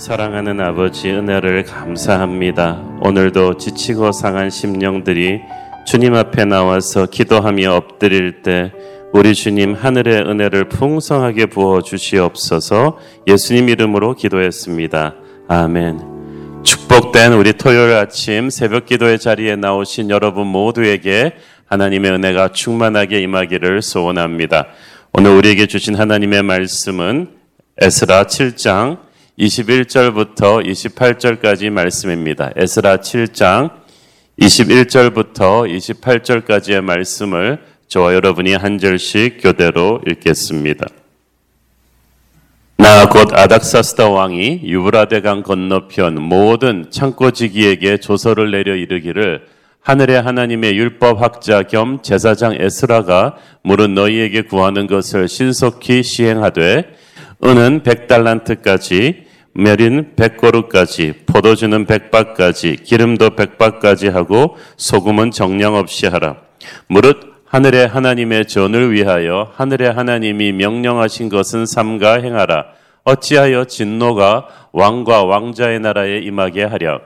사랑하는 아버지 은혜를 감사합니다. 오늘도 지치고 상한 심령들이 주님 앞에 나와서 기도하며 엎드릴 때 우리 주님 하늘의 은혜를 풍성하게 부어 주시옵소서 예수님 이름으로 기도했습니다. 아멘. 축복된 우리 토요일 아침 새벽 기도의 자리에 나오신 여러분 모두에게 하나님의 은혜가 충만하게 임하기를 소원합니다. 오늘 우리에게 주신 하나님의 말씀은 에스라 7장 21절부터 28절까지 말씀입니다. 에스라 7장 21절부터 28절까지의 말씀을 저와 여러분이 한 절씩 교대로 읽겠습니다. 나 곧 아닥사스다 왕이 유브라데강 건너편 모든 창고지기에게 조서를 내려 이르기를 하늘의 하나님의 율법 학자 겸 제사장 에스라가 물은 너희에게 구하는 것을 신속히 시행하되 은은 백달란트까지 메린 백고루까지 포도주는 백박까지 기름도 백박까지 하고 소금은 정량 없이 하라. 무릇 하늘의 하나님의 전을 위하여 하늘의 하나님이 명령하신 것은 삼가 행하라. 어찌하여 진노가 왕과 왕자의 나라에 임하게 하랴.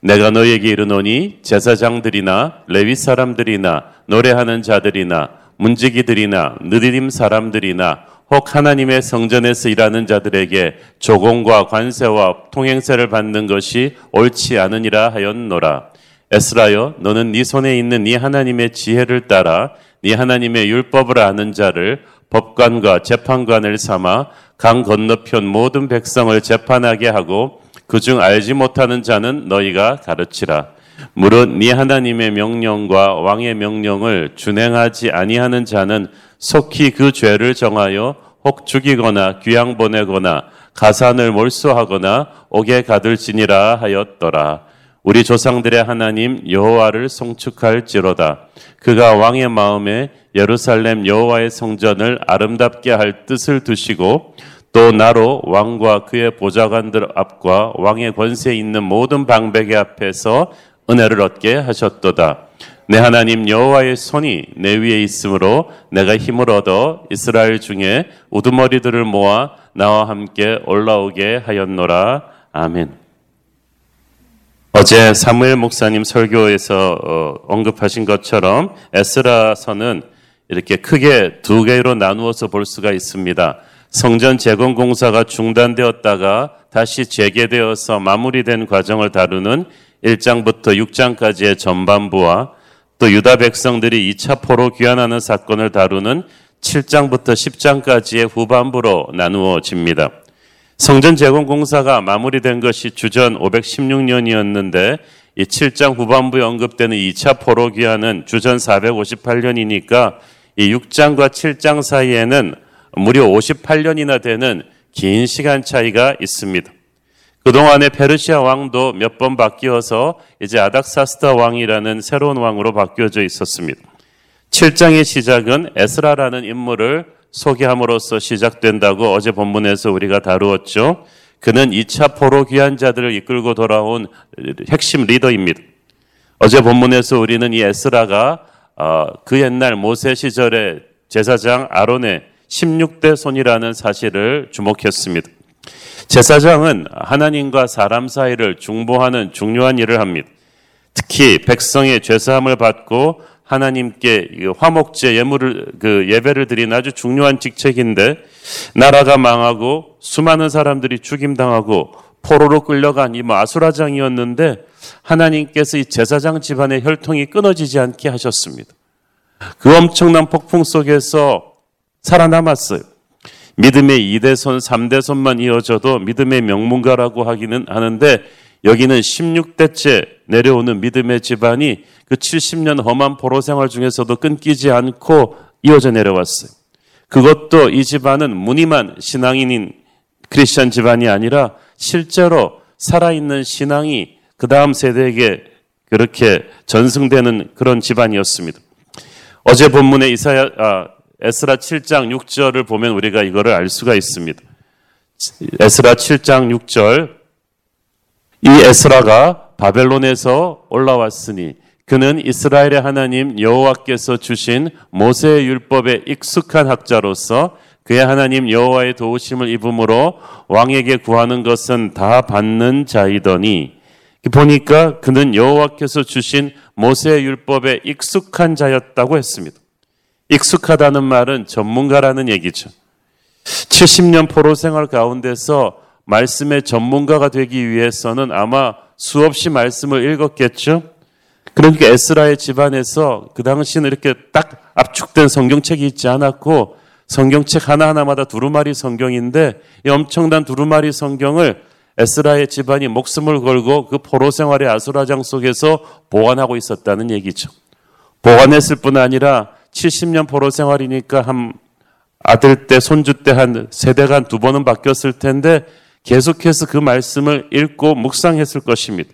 내가 너에게 이르노니 제사장들이나 레위 사람들이나 노래하는 자들이나 문지기들이나 느디딤 사람들이나 혹 하나님의 성전에서 일하는 자들에게 조공과 관세와 통행세를 받는 것이 옳지 않으니라 하였노라. 에스라여 너는 네 손에 있는 네 하나님의 지혜를 따라 네 하나님의 율법을 아는 자를 법관과 재판관을 삼아 강 건너편 모든 백성을 재판하게 하고 그중 알지 못하는 자는 너희가 가르치라. 무릇 네 하나님의 명령과 왕의 명령을 준행하지 아니하는 자는 속히 그 죄를 정하여 혹 죽이거나 귀양 보내거나 가산을 몰수하거나 옥에 가둘지니라 하였더라. 우리 조상들의 하나님 여호와를 송축할지로다. 그가 왕의 마음에 예루살렘 여호와의 성전을 아름답게 할 뜻을 두시고 또 나로 왕과 그의 보좌관들 앞과 왕의 권세 있는 모든 방백의 앞에서 은혜를 얻게 하셨도다. 내 하나님 여호와의 손이 내 위에 있으므로 내가 힘을 얻어 이스라엘 중에 우두머리들을 모아 나와 함께 올라오게 하였노라. 아멘. 어제 사무엘 목사님 설교에서 어, 언급하신 것처럼 에스라서는 이렇게 크게 두 개로 나누어서 볼 수가 있습니다. 성전 재건 공사가 중단되었다가 다시 재개되어서 마무리된 과정을 다루는 1장부터 6장까지의 전반부와 또 유다 백성들이 2차 포로 귀환하는 사건을 다루는 7장부터 10장까지의 후반부로 나누어집니다. 성전 재건 공사가 마무리된 것이 주전 516년이었는데 이 7장 후반부에 언급되는 2차 포로 귀환은 주전 458년이니까 이 6장과 7장 사이에는 무려 58년이나 되는 긴 시간 차이가 있습니다. 그동안에 페르시아 왕도 몇 번 바뀌어서 이제 아닥사스다 왕이라는 새로운 왕으로 바뀌어져 있었습니다. 7장의 시작은 에스라라는 인물을 소개함으로써 시작된다고 어제 본문에서 우리가 다루었죠. 그는 2차 포로 귀한 자들을 이끌고 돌아온 핵심 리더입니다. 어제 본문에서 우리는 이 에스라가 어, 그 옛날 모세 시절의 제사장 아론의 16대 손이라는 사실을 주목했습니다. 제사장은 하나님과 사람 사이를 중보하는 중요한 일을 합니다. 특히 백성의 죄사함을 받고 하나님께 화목제 예물을 그 예배를 드리는 아주 중요한 직책인데 나라가 망하고 수많은 사람들이 죽임 당하고 포로로 끌려간 이 마수라장이었는데 하나님께서 이 제사장 집안의 혈통이 끊어지지 않게 하셨습니다. 그 엄청난 폭풍 속에서 살아남았어요. 믿음의 2대손, 3대손만 이어져도 믿음의 명문가라고 하기는 하는데 여기는 16대째 내려오는 믿음의 집안이 그 70년 험한 포로 생활 중에서도 끊기지 않고 이어져 내려왔어요. 그것도 이 집안은 무늬만 신앙인인 크리스천 집안이 아니라 실제로 살아있는 신앙이 그 다음 세대에게 그렇게 전승되는 그런 집안이었습니다. 어제 본문에 이사야, 아, 에스라 7장 6절을 보면 우리가 이거를 알 수가 있습니다. 에스라 7장 6절 이 에스라가 바벨론에서 올라왔으니 그는 이스라엘의 하나님 여호와께서 주신 모세의 율법에 익숙한 학자로서 그의 하나님 여호와의 도우심을 입음으로 왕에게 구하는 것은 다 받는 자이더니 보니까 그는 여호와께서 주신 모세의 율법에 익숙한 자였다고 했습니다. 익숙하다는 말은 전문가라는 얘기죠. 70년 포로 생활 가운데서 말씀의 전문가가 되기 위해서는 아마 수없이 말씀을 읽었겠죠. 그러니까 에스라의 집안에서 그 당시는 이렇게 딱 압축된 성경책이 있지 않았고 성경책 하나하나마다 두루마리 성경인데 이 엄청난 두루마리 성경을 에스라의 집안이 목숨을 걸고 그 포로 생활의 아수라장 속에서 보관하고 있었다는 얘기죠. 보관했을 뿐 아니라 70년 포로 생활이니까 한 아들 때, 손주 때 한 세대가 한 두 번은 바뀌었을 텐데 계속해서 그 말씀을 읽고 묵상했을 것입니다.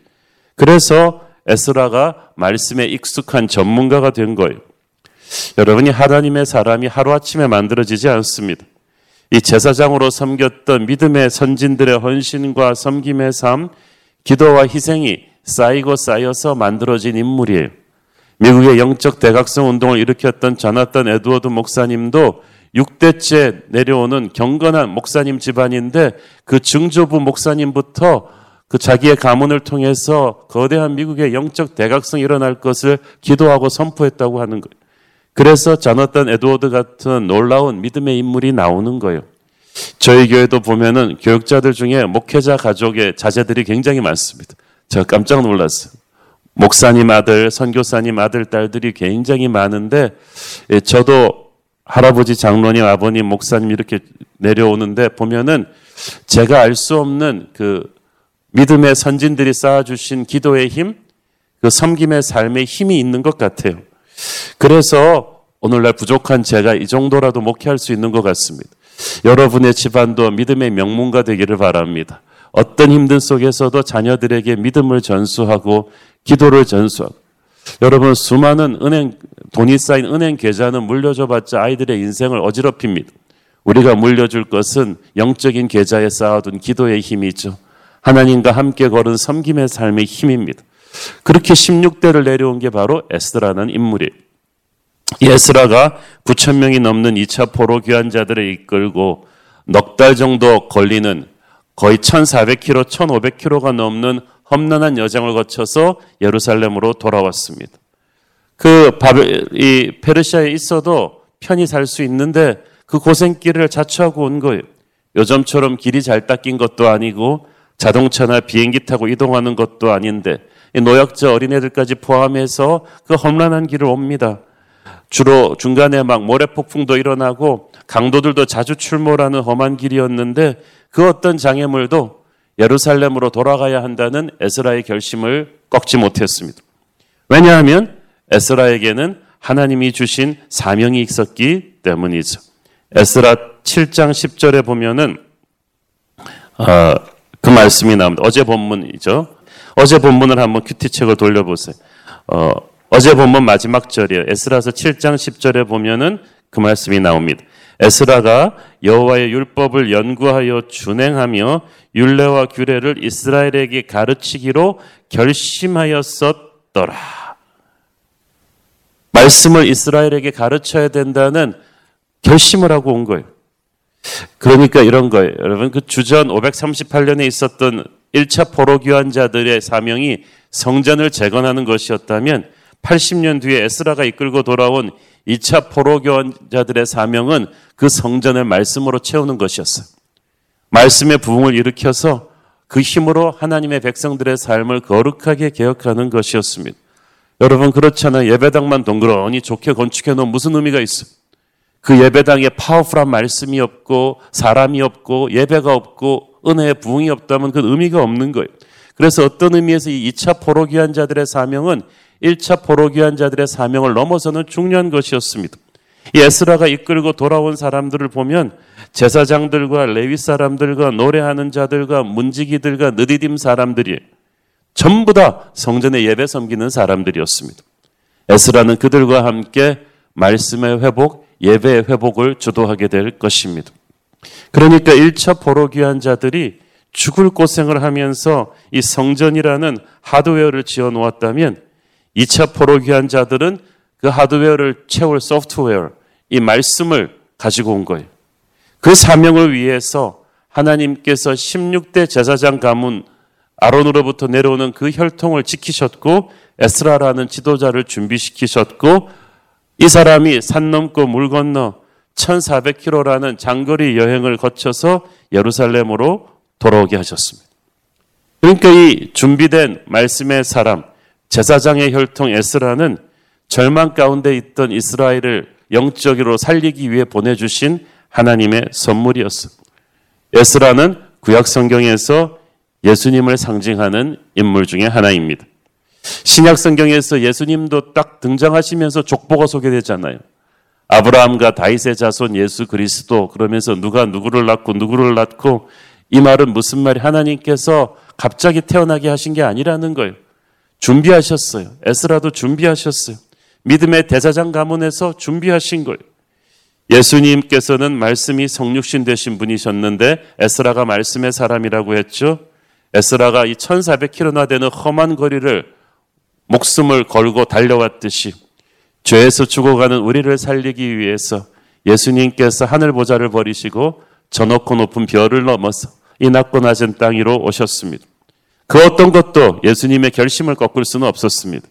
그래서 에스라가 말씀에 익숙한 전문가가 된 거예요. 여러분이 하나님의 사람이 하루아침에 만들어지지 않습니다. 이 제사장으로 섬겼던 믿음의 선진들의 헌신과 섬김의 삶, 기도와 희생이 쌓이고 쌓여서 만들어진 인물이에요. 미국의 영적 대각성 운동을 일으켰던 자나단 에드워드 목사님도 6대째 내려오는 경건한 목사님 집안인데 그 증조부 목사님부터 그 자기의 가문을 통해서 거대한 미국의 영적 대각성이 일어날 것을 기도하고 선포했다고 하는 거예요. 그래서 자너던 에드워드 같은 놀라운 믿음의 인물이 나오는 거예요. 저희 교회도 보면은 교육자들 중에 목회자 가족의 자제들이 굉장히 많습니다. 제가 깜짝 놀랐어요. 목사님 아들, 선교사님 아들, 딸들이 굉장히 많은데, 예, 저도 할아버지 장로님, 아버님, 목사님 이렇게 내려오는데 보면은 제가 알 수 없는 그 믿음의 선진들이 쌓아주신 기도의 힘, 그 섬김의 삶의 힘이 있는 것 같아요. 그래서 오늘날 부족한 제가 이 정도라도 목회할 수 있는 것 같습니다. 여러분의 집안도 믿음의 명문가 되기를 바랍니다. 어떤 힘든 속에서도 자녀들에게 믿음을 전수하고 기도를 전수하고 여러분 수많은 은행 돈이 쌓인 은행 계좌는 물려줘봤자 아이들의 인생을 어지럽힙니다. 우리가 물려줄 것은 영적인 계좌에 쌓아둔 기도의 힘이죠. 하나님과 함께 걸은 섬김의 삶의 힘입니다. 그렇게 16대를 내려온 게 바로 에스라는 인물이에요. 에스라가 9천 명이 넘는 2차 포로 귀환자들을 이끌고 넉 달 정도 걸리는 거의 1,400km, 1,500km가 넘는 험난한 여정을 거쳐서 예루살렘으로 돌아왔습니다. 그 바벨, 이 페르시아에 있어도 편히 살 수 있는데 그 고생길을 자처하고 온 거예요. 요즘처럼 길이 잘 닦인 것도 아니고 자동차나 비행기 타고 이동하는 것도 아닌데 노약자 어린애들까지 포함해서 그 험난한 길을 옵니다. 주로 중간에 막 모래폭풍도 일어나고 강도들도 자주 출몰하는 험한 길이었는데 그 어떤 장애물도 예루살렘으로 돌아가야 한다는 에스라의 결심을 꺾지 못했습니다. 왜냐하면 에스라에게는 하나님이 주신 사명이 있었기 때문이죠. 에스라 7장 10절에 보면은 어, 그 말씀이 나옵니다. 어제 본문이죠. 어제 본문을 한번 큐티책을 돌려보세요. 어, 어제 본문 마지막 절이에요. 에스라서 7장 10절에 보면은 그 말씀이 나옵니다. 에스라가 여호와의 율법을 연구하여 준행하며 율례와 규례를 이스라엘에게 가르치기로 결심하였었더라. 말씀을 이스라엘에게 가르쳐야 된다는 결심을 하고 온 거예요. 그러니까 이런 거예요. 여러분 그 주전 538년에 있었던 1차 포로 귀환자들의 사명이 성전을 재건하는 것이었다면 80년 뒤에 에스라가 이끌고 돌아온 2차 포로 교환자들의 사명은 그 성전을 말씀으로 채우는 것이었어요. 말씀의 부흥을 일으켜서 그 힘으로 하나님의 백성들의 삶을 거룩하게 개혁하는 것이었습니다. 여러분 그렇잖아요. 예배당만 동그러니 좋게 건축해 놓은 무슨 의미가 있어? 그 예배당에 파워풀한 말씀이 없고 사람이 없고 예배가 없고 은혜의 부흥이 없다면 그 의미가 없는 거예요. 그래서 어떤 의미에서 이 2차 포로 귀환자들의 사명은 1차 포로 귀환자들의 사명을 넘어서는 중요한 것이었습니다. 이 에스라가 이끌고 돌아온 사람들을 보면 제사장들과 레위 사람들과 노래하는 자들과 문지기들과 느디딤 사람들이 전부 다 성전에 예배 섬기는 사람들이었습니다. 에스라는 그들과 함께 말씀의 회복, 예배의 회복을 주도하게 될 것입니다. 그러니까 1차 포로 귀환자들이 죽을 고생을 하면서 이 성전이라는 하드웨어를 지어 놓았다면 2차 포로 귀한 자들은 그 하드웨어를 채울 소프트웨어, 이 말씀을 가지고 온 거예요. 그 사명을 위해서 하나님께서 16대 제사장 가문 아론으로부터 내려오는 그 혈통을 지키셨고 에스라라는 지도자를 준비시키셨고 이 사람이 산 넘고 물 건너 1400km라는 장거리 여행을 거쳐서 예루살렘으로 돌아오게 하셨습니다. 그러니까 이 준비된 말씀의 사람, 제사장의 혈통 에스라는 절망 가운데 있던 이스라엘을 영적으로 살리기 위해 보내주신 하나님의 선물이었습니다. 에스라는 구약 성경에서 예수님을 상징하는 인물 중에 하나입니다. 신약 성경에서 예수님도 딱 등장하시면서 족보가 소개되잖아요. 아브라함과 다윗의 자손 예수 그리스도 그러면서 누가 누구를 낳고 누구를 낳고 이 말은 무슨 말이 하나님께서 갑자기 태어나게 하신 게 아니라는 거예요. 준비하셨어요. 에스라도 준비하셨어요. 믿음의 대사장 가문에서 준비하신 거예요. 예수님께서는 말씀이 성육신 되신 분이셨는데 에스라가 말씀의 사람이라고 했죠. 에스라가 이 1400km나 되는 험한 거리를 목숨을 걸고 달려왔듯이 죄에서 죽어가는 우리를 살리기 위해서 예수님께서 하늘 보좌를 버리시고 저 높고 높은 별을 넘어서 이 낮고 낮은 땅 위로 오셨습니다. 그 어떤 것도 예수님의 결심을 꺾을 수는 없었습니다.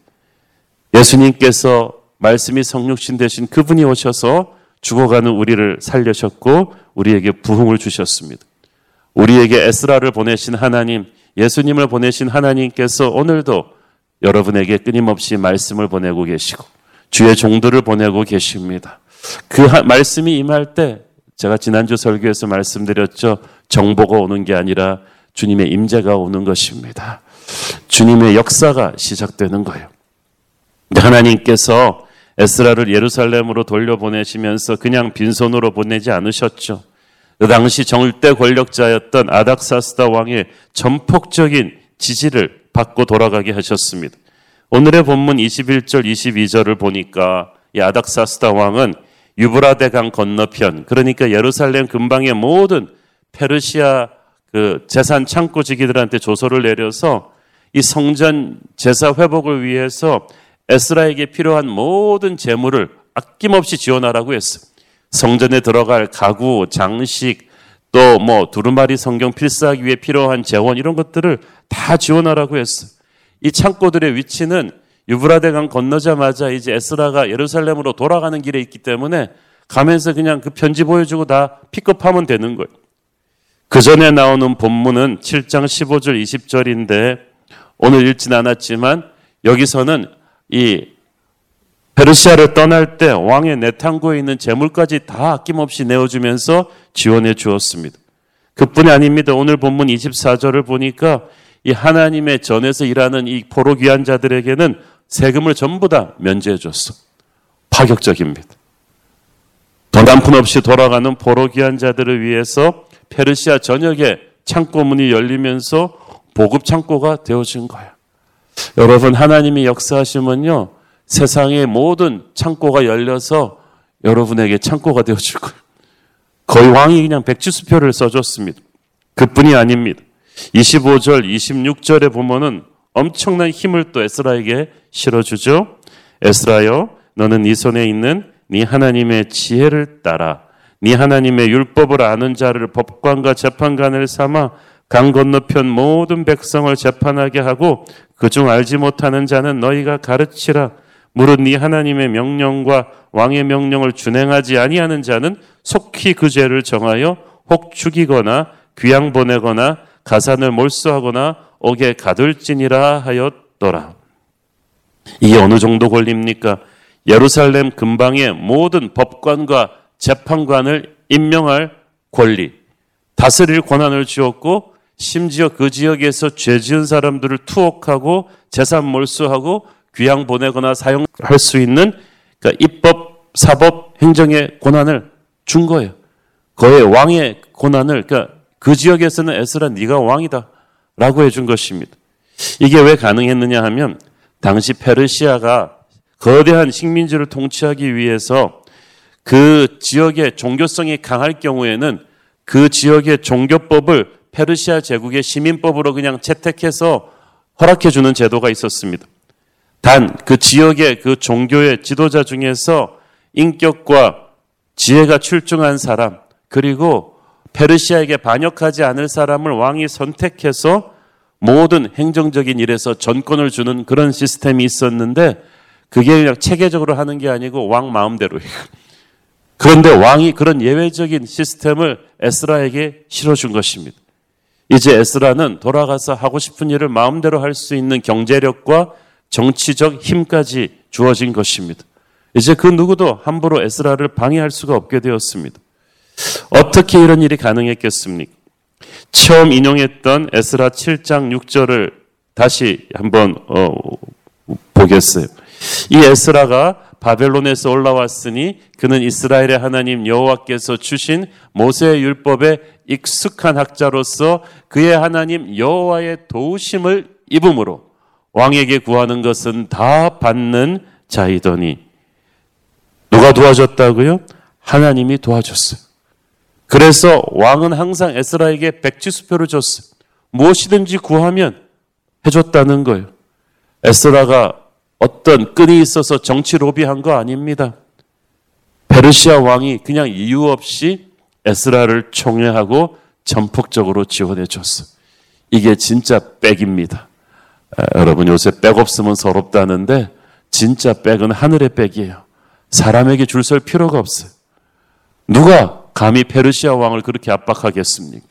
예수님께서 말씀이 성육신 되신 그분이 오셔서 죽어가는 우리를 살려셨고 우리에게 부흥을 주셨습니다. 우리에게 에스라를 보내신 하나님, 예수님을 보내신 하나님께서 오늘도 여러분에게 끊임없이 말씀을 보내고 계시고 주의 종들을 보내고 계십니다. 그 말씀이 임할 때 제가 지난주 설교에서 말씀드렸죠. 정보가 오는 게 아니라 주님의 임재가 오는 것입니다. 주님의 역사가 시작되는 거예요. 하나님께서 에스라를 예루살렘으로 돌려보내시면서 그냥 빈손으로 보내지 않으셨죠. 그 당시 정대 권력자였던 아닥사스다 왕의 전폭적인 지지를 받고 돌아가게 하셨습니다. 오늘의 본문 21절, 22절을 보니까 이 아닥사스다 왕은 유브라데 강 건너편, 그러니까 예루살렘 근방의 모든 페르시아 그 재산 창고 지기들한테 조서를 내려서 이 성전 제사 회복을 위해서 에스라에게 필요한 모든 재물을 아낌없이 지원하라고 했어요. 성전에 들어갈 가구, 장식, 또 뭐 두루마리 성경 필사하기 위해 필요한 재원 이런 것들을 다 지원하라고 했어요. 이 창고들의 위치는 유브라데강 건너자마자 이제 에스라가 예루살렘으로 돌아가는 길에 있기 때문에 가면서 그냥 그 편지 보여주고 다 픽업하면 되는 거예요. 그 전에 나오는 본문은 7장 15절 20절인데 오늘 읽진 않았지만 여기서는 이 페르시아를 떠날 때 왕의 내탕고에 있는 재물까지 다 아낌없이 내어주면서 지원해 주었습니다. 그뿐이 아닙니다. 오늘 본문 24절을 보니까 이 하나님의 전에서 일하는 이 포로 귀한 자들에게는 세금을 전부 다 면제해 줬어. 파격적입니다. 돈 한 푼 없이 돌아가는 포로 귀한 자들을 위해서 페르시아 전역에 창고 문이 열리면서 보급 창고가 되어진 거야. 여러분 하나님이 역사하시면요 세상의 모든 창고가 열려서 여러분에게 창고가 되어줄 거예요. 거의 왕이 그냥 백지수표를 써줬습니다. 그뿐이 아닙니다. 25절, 26절에 보면은 엄청난 힘을 또 에스라에게 실어주죠. 에스라여, 너는 네 손에 있는 네 하나님의 지혜를 따라 네 하나님의 율법을 아는 자를 법관과 재판관을 삼아 강 건너편 모든 백성을 재판하게 하고 그중 알지 못하는 자는 너희가 가르치라. 무릇 네 하나님의 명령과 왕의 명령을 준행하지 아니하는 자는 속히 그 죄를 정하여 혹 죽이거나 귀양 보내거나 가산을 몰수하거나 옥에 가둘지니라 하였더라. 이게 어느 정도 걸립니까? 예루살렘 근방의 모든 법관과 재판관을 임명할 권리, 다스릴 권한을 주었고 심지어 그 지역에서 죄 지은 사람들을 투옥하고 재산 몰수하고 귀양 보내거나 사용할 수 있는 그러니까 입법, 사법, 행정의 권한을 준 거예요. 거의 왕의 권한을 그러니까 그 지역에서는 에스라 네가 왕이다 라고 해준 것입니다. 이게 왜 가능했느냐 하면 당시 페르시아가 거대한 식민지를 통치하기 위해서 그 지역의 종교성이 강할 경우에는 그 지역의 종교법을 페르시아 제국의 시민법으로 그냥 채택해서 허락해 주는 제도가 있었습니다. 단 그 지역의 그 종교의 지도자 중에서 인격과 지혜가 출중한 사람, 그리고 페르시아에게 반역하지 않을 사람을 왕이 선택해서 모든 행정적인 일에서 전권을 주는 그런 시스템이 있었는데 그게 그냥 체계적으로 하는 게 아니고 왕 마음대로 해요. 그런데 왕이 그런 예외적인 시스템을 에스라에게 실어준 것입니다. 이제 에스라는 돌아가서 하고 싶은 일을 마음대로 할 수 있는 경제력과 정치적 힘까지 주어진 것입니다. 이제 그 누구도 함부로 에스라를 방해할 수가 없게 되었습니다. 어떻게 이런 일이 가능했겠습니까? 처음 인용했던 에스라 7장 6절을 다시 한번 어, 보겠어요. 이 에스라가 바벨론에서 올라왔으니 그는 이스라엘의 하나님 여호와께서 주신 모세의 율법에 익숙한 학자로서 그의 하나님 여호와의 도우심을 입음으로 왕에게 구하는 것은 다 받는 자이더니 누가 도와줬다고요? 하나님이 도와줬어요. 그래서 왕은 항상 에스라에게 백지수표를 줬어요. 무엇이든지 구하면 해줬다는 거예요. 에스라가 어떤 끈이 있어서 정치 로비한 거 아닙니다. 페르시아 왕이 그냥 이유 없이 에스라를 총애하고 전폭적으로 지원해 줬어. 이게 진짜 백입니다. 여러분 요새 백 없으면 서럽다는데 진짜 백은 하늘의 백이에요. 사람에게 줄 설 필요가 없어요. 누가 감히 페르시아 왕을 그렇게 압박하겠습니까?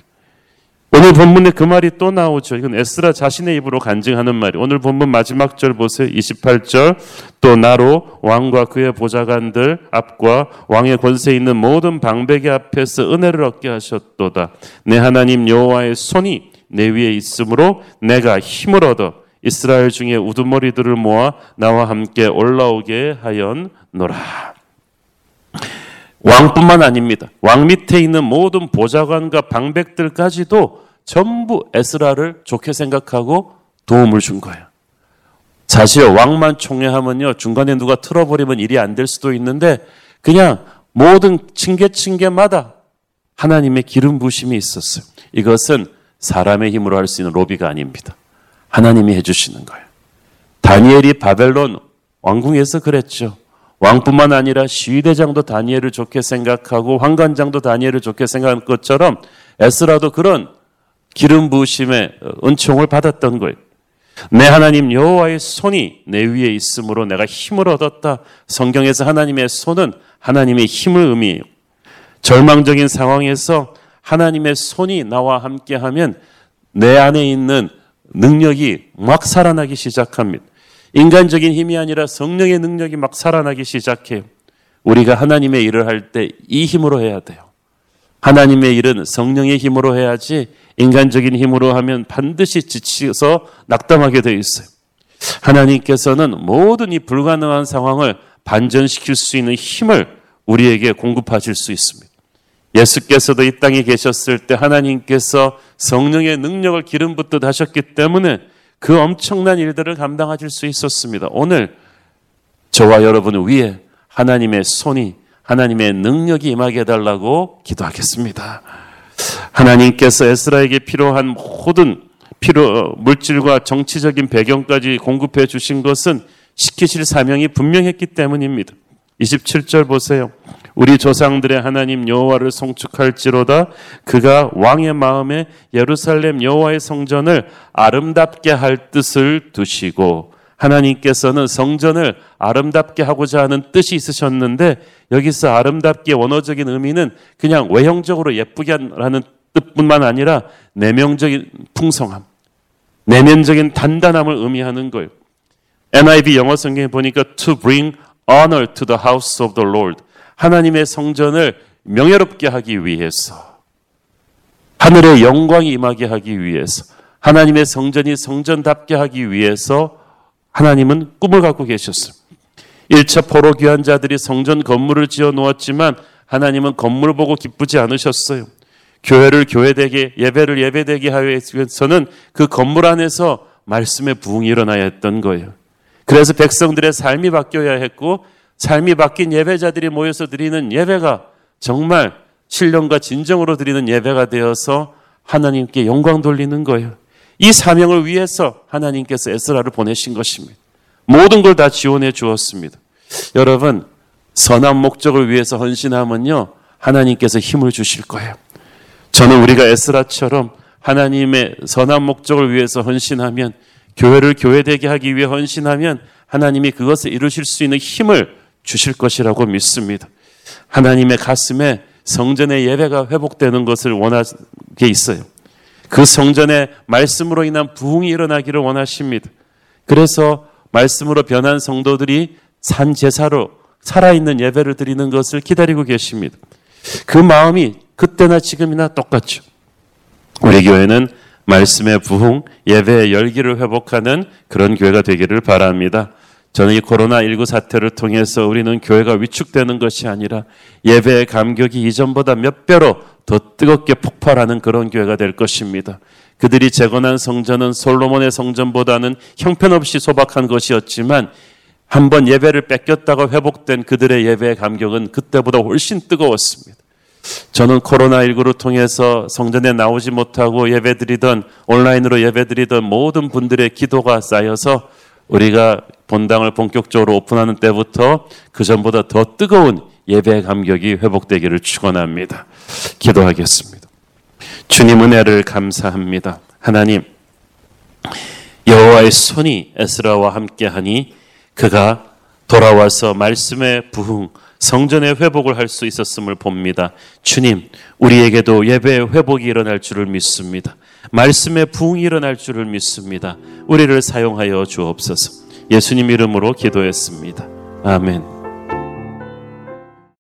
오늘 본문에 그 말이 또 나오죠. 이건 에스라 자신의 입으로 간증하는 말이. 오늘 본문 마지막 절 보세요. 28절. 또 나로 왕과 그의 보좌관들 앞과 왕의 권세 있는 모든 방백의 앞에서 은혜를 얻게 하셨도다. 내 하나님 여호와의 손이 내 위에 있으므로 내가 힘을 얻어 이스라엘 중에 우두머리들을 모아 나와 함께 올라오게 하였노라. 왕뿐만 아닙니다. 왕 밑에 있는 모든 보좌관과 방백들까지도 전부 에스라를 좋게 생각하고 도움을 준 거예요. 사실 왕만 총애하면요 중간에 누가 틀어버리면 일이 안 될 수도 있는데 그냥 모든 층계 층계마다 하나님의 기름 부심이 있었어요. 이것은 사람의 힘으로 할 수 있는 로비가 아닙니다. 하나님이 해주시는 거예요. 다니엘이 바벨론 왕궁에서 그랬죠. 왕뿐만 아니라 시위대장도 다니엘을 좋게 생각하고 황관장도 다니엘을 좋게 생각한 것처럼 에스라도 그런 기름 부으심의 은총을 받았던 거예요. 내 하나님 여호와의 손이 내 위에 있으므로 내가 힘을 얻었다. 성경에서 하나님의 손은 하나님의 힘을 의미해요. 절망적인 상황에서 하나님의 손이 나와 함께하면 내 안에 있는 능력이 막 살아나기 시작합니다. 인간적인 힘이 아니라 성령의 능력이 막 살아나기 시작해요. 우리가 하나님의 일을 할 때 이 힘으로 해야 돼요. 하나님의 일은 성령의 힘으로 해야지 인간적인 힘으로 하면 반드시 지치서 낙담하게 되어 있어요. 하나님께서는 모든 이 불가능한 상황을 반전시킬 수 있는 힘을 우리에게 공급하실 수 있습니다. 예수께서도 이 땅에 계셨을 때 하나님께서 성령의 능력을 기름 붓듯 하셨기 때문에 그 엄청난 일들을 감당하실 수 있었습니다. 오늘 저와 여러분 위에 하나님의 손이 하나님의 능력이 임하게 해달라고 기도하겠습니다. 하나님께서 에스라에게 필요한 모든 필요 물질과 정치적인 배경까지 공급해 주신 것은 시키실 사명이 분명했기 때문입니다. 27절 보세요. 우리 조상들의 하나님 여호와를 송축할지로다 그가 왕의 마음에 예루살렘 여호와의 성전을 아름답게 할 뜻을 두시고 하나님께서는 성전을 아름답게 하고자 하는 뜻이 있으셨는데 여기서 아름답게 원어적인 의미는 그냥 외형적으로 예쁘게 하는 뜻뿐만 아니라 내면적인 풍성함, 내면적인 단단함을 의미하는 거예요. NIV 영어 성경에 보니까 to bring honor to the house of the Lord. 하나님의 성전을 명예롭게 하기 위해서 하늘의 영광이 임하게 하기 위해서 하나님의 성전이 성전답게 하기 위해서 하나님은 꿈을 갖고 계셨습니다. 1차 포로 귀한 자들이 성전 건물을 지어 놓았지만 하나님은 건물 보고 기쁘지 않으셨어요. 교회를 교회되게 예배를 예배되게 하기 위해서는 그 건물 안에서 말씀의 부흥이 일어나야 했던 거예요. 그래서 백성들의 삶이 바뀌어야 했고 삶이 바뀐 예배자들이 모여서 드리는 예배가 정말 신령과 진정으로 드리는 예배가 되어서 하나님께 영광 돌리는 거예요. 이 사명을 위해서 하나님께서 에스라를 보내신 것입니다. 모든 걸 다 지원해 주었습니다. 여러분, 선한 목적을 위해서 헌신하면요. 하나님께서 힘을 주실 거예요. 저는 우리가 에스라처럼 하나님의 선한 목적을 위해서 헌신하면 교회를 교회되게 하기 위해 헌신하면 하나님이 그것을 이루실 수 있는 힘을 주실 것이라고 믿습니다. 하나님의 가슴에 성전의 예배가 회복되는 것을 원하게 있어요. 그 성전의 말씀으로 인한 부흥이 일어나기를 원하십니다. 그래서 말씀으로 변한 성도들이 산 제사로 살아있는 예배를 드리는 것을 기다리고 계십니다. 그 마음이 그때나 지금이나 똑같죠. 우리 교회는 말씀의 부흥, 예배의 열기를 회복하는 그런 교회가 되기를 바랍니다. 저는 이 코로나19 사태를 통해서 우리는 교회가 위축되는 것이 아니라 예배의 감격이 이전보다 몇 배로 더 뜨겁게 폭발하는 그런 교회가 될 것입니다. 그들이 재건한 성전은 솔로몬의 성전보다는 형편없이 소박한 것이었지만 한번 예배를 뺏겼다가 회복된 그들의 예배의 감격은 그때보다 훨씬 뜨거웠습니다. 저는 코로나19를 통해서 성전에 나오지 못하고 예배드리던 온라인으로 예배드리던 모든 분들의 기도가 쌓여서 우리가 본당을 본격적으로 오픈하는 때부터 그 전보다 더 뜨거운 예배 감격이 회복되기를 축원합니다. 기도하겠습니다. 주님 은혜를 감사합니다. 하나님 여호와의 손이 에스라와 함께하니 그가 돌아와서 말씀의 부흥 성전의 회복을 할 수 있었음을 봅니다. 주님, 우리에게도 예배의 회복이 일어날 줄을 믿습니다. 말씀의 부흥이 일어날 줄을 믿습니다. 우리를 사용하여 주옵소서. 예수님 이름으로 기도했습니다. 아멘.